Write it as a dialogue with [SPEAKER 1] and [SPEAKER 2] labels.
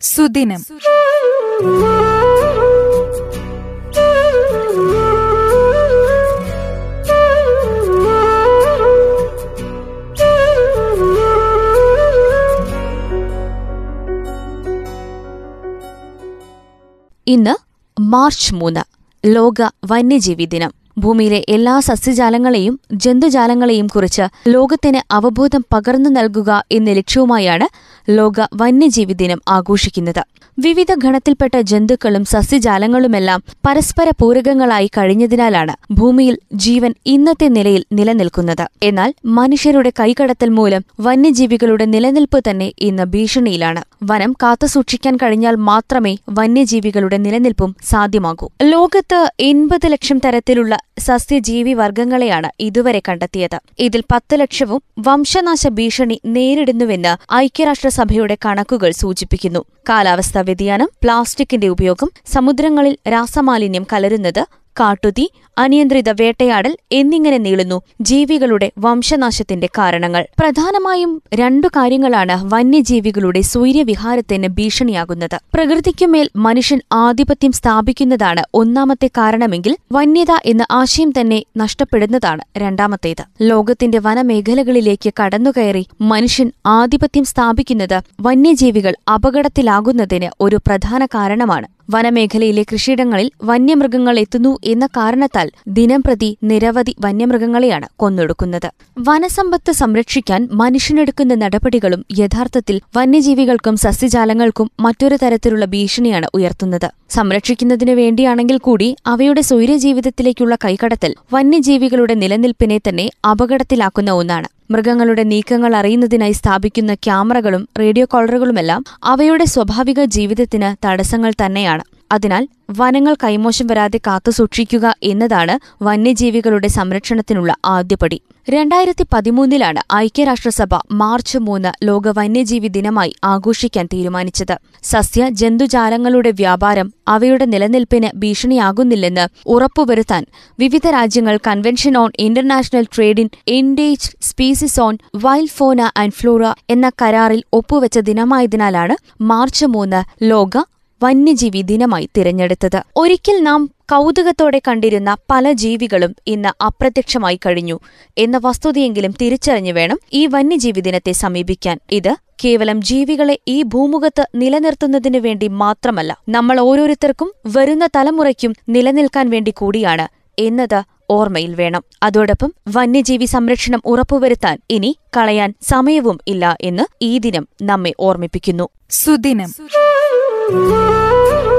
[SPEAKER 1] സുദിനം.
[SPEAKER 2] ഇന്ന് മാർച്ച് മൂന്ന് ലോക വന്യജീവി ദിനം. ഭൂമിയിലെ എല്ലാ സസ്യജാലങ്ങളെയും ജന്തുജാലങ്ങളെയും കുറിച്ച് ലോകത്തിന് അവബോധം പകർന്നു നൽകുക എന്ന ലക്ഷ്യവുമായാണ് ലോക വന്യജീവി ദിനം ആഘോഷിക്കുന്നത്. വിവിധ ഗണത്തിൽപ്പെട്ട ജന്തുക്കളും സസ്യജാലങ്ങളുമെല്ലാം പരസ്പര പൂരകങ്ങളായി കഴിഞ്ഞതിനാലാണ് ഭൂമിയിൽ ജീവൻ ഇന്നത്തെ നിലയിൽ നിലനിൽക്കുന്നത്. എന്നാൽ മനുഷ്യരുടെ കൈകടത്തൽ മൂലം വന്യജീവികളുടെ നിലനിൽപ്പ് തന്നെ ഇന്ന് ഭീഷണിയിലാണ്. വനം കാത്തുസൂക്ഷിക്കാൻ കഴിഞ്ഞാൽ മാത്രമേ വന്യജീവികളുടെ നിലനിൽപ്പും സാധ്യമാകൂ. ലോകത്ത് എൺപത് ലക്ഷം തരത്തിലുള്ള സസ്യജീവി വർഗങ്ങളെയാണ് ഇതുവരെ കണ്ടെത്തിയത്. ഇതിൽ പത്ത് ലക്ഷവും വംശനാശ ഭീഷണി നേരിടുന്നുവെന്ന് ഐക്യരാഷ്ട്രസഭയുടെ കണക്കുകൾ സൂചിപ്പിക്കുന്നു. കാലാവസ്ഥാ വ്യതിയാനം പ്ലാസ്റ്റിക്കിന്റെ ഉപയോഗം സമുദ്രങ്ങളിൽ രാസമാലിന്യം കലരുന്നത് കാട്ടുതീ അനിയന്ത്രിത വേട്ടയാടൽ എന്നിങ്ങനെ നീളുന്നു ജീവികളുടെ വംശനാശത്തിന്റെ കാരണങ്ങൾ. പ്രധാനമായും രണ്ടു കാര്യങ്ങളാണ് വന്യജീവികളുടെ സൂര്യവിഹാരത്തിന് ഭീഷണിയാകുന്നത്. പ്രകൃതിക്കുമേൽ മനുഷ്യൻ ആധിപത്യം സ്ഥാപിക്കുന്നതാണ് ഒന്നാമത്തെ കാരണമെങ്കിൽ വന്യത എന്ന ആശയം തന്നെ നഷ്ടപ്പെടുന്നതാണ് രണ്ടാമത്തേത്. ലോകത്തിന്റെ വനമേഖലകളിലേക്ക് കടന്നുകയറി മനുഷ്യൻ ആധിപത്യം സ്ഥാപിക്കുന്നത് വന്യജീവികൾ അപകടത്തിലാകുന്നതിന് ഒരു പ്രധാന കാരണമാണ്. വനമേഖലയിലെ കൃഷിയിടങ്ങളിൽ വന്യമൃഗങ്ങൾ എത്തുന്നു എന്ന കാരണത്താൽ ദിനംപ്രതി നിരവധി വന്യമൃഗങ്ങളെയാണ് കൊന്നൊടുക്കുന്നത്. വനസമ്പത്ത് സംരക്ഷിക്കാൻ മനുഷ്യനെടുക്കുന്ന നടപടികളും യഥാർത്ഥത്തിൽ വന്യജീവികൾക്കും സസ്യജാലങ്ങൾക്കും മറ്റൊരു തരത്തിലുള്ള ഭീഷണിയാണ് ഉയർത്തുന്നത്. സംരക്ഷിക്കുന്നതിനു വേണ്ടിയാണെങ്കിൽ കൂടി അവയുടെ സ്വൈര്യജീവിതത്തിലേക്കുള്ള കൈകടത്തൽ വന്യജീവികളുടെ നിലനിൽപ്പിനെ തന്നെ അപകടത്തിലാക്കുന്ന ഒന്നാണ്. മൃഗങ്ങളുടെ നീക്കങ്ങൾ അറിയുന്നതിനായി സ്ഥാപിക്കുന്ന ക്യാമറകളും റേഡിയോ കോളറുകളുമെല്ലാം അവയുടെ സ്വാഭാവിക ജീവിതത്തിന് തടസ്സങ്ങൾ തന്നെയാണ്. അതിനാൽ വനങ്ങൾ കൈമോശം വരാതെ കാത്തുസൂക്ഷിക്കുക എന്നതാണ് വന്യജീവികളുടെ സംരക്ഷണത്തിനുള്ള ആദ്യപടി. രണ്ടായിരത്തി പതിമൂന്നിലാണ് ഐക്യരാഷ്ട്രസഭ മാർച്ച് മൂന്ന് ലോക വന്യജീവി ദിനമായി ആഘോഷിക്കാൻ തീരുമാനിച്ചത്. സസ്യ ജന്തുജാലങ്ങളുടെ വ്യാപാരം അവയുടെ നിലനിൽപ്പിന് ഭീഷണിയാകുന്നില്ലെന്ന് ഉറപ്പുവരുത്താൻ വിവിധ രാജ്യങ്ങൾ convention on international trade in endangered species on wild fauna and flora എന്ന കരാറിൽ ഒപ്പുവെച്ച ദിനമായതിനാലാണ് മാർച്ച് മൂന്ന് ലോക വന്യജീവി ദിനമായി തിരഞ്ഞെടുത്തത്. ഒരിക്കൽ നാം കൗതുകത്തോടെ കണ്ടിരുന്ന പല ജീവികളും ഇന്ന് അപ്രത്യക്ഷമായി കഴിഞ്ഞു എന്ന വസ്തുതയെങ്കിലും തിരിച്ചറിഞ്ഞു വേണം ഈ വന്യജീവി ദിനത്തെ സമീപിക്കാൻ. ഇത് കേവലം ജീവികളെ ഈ ഭൂമുഖത്ത് നിലനിർത്തുന്നതിനു വേണ്ടി മാത്രമല്ല നമ്മൾ ഓരോരുത്തർക്കും വരുന്ന തലമുറയ്ക്കും നിലനിൽക്കാൻ വേണ്ടി കൂടിയാണ് എന്നത് ഓർമ്മയിൽ വേണം. അതോടൊപ്പം വന്യജീവി സംരക്ഷണം ഉറപ്പുവരുത്താൻ ഇനി കളയാൻ സമയവും ഇല്ല എന്ന് ഈ ദിനം നമ്മെ ഓർമ്മിപ്പിക്കുന്നു.
[SPEAKER 1] സുദിനം. Oh.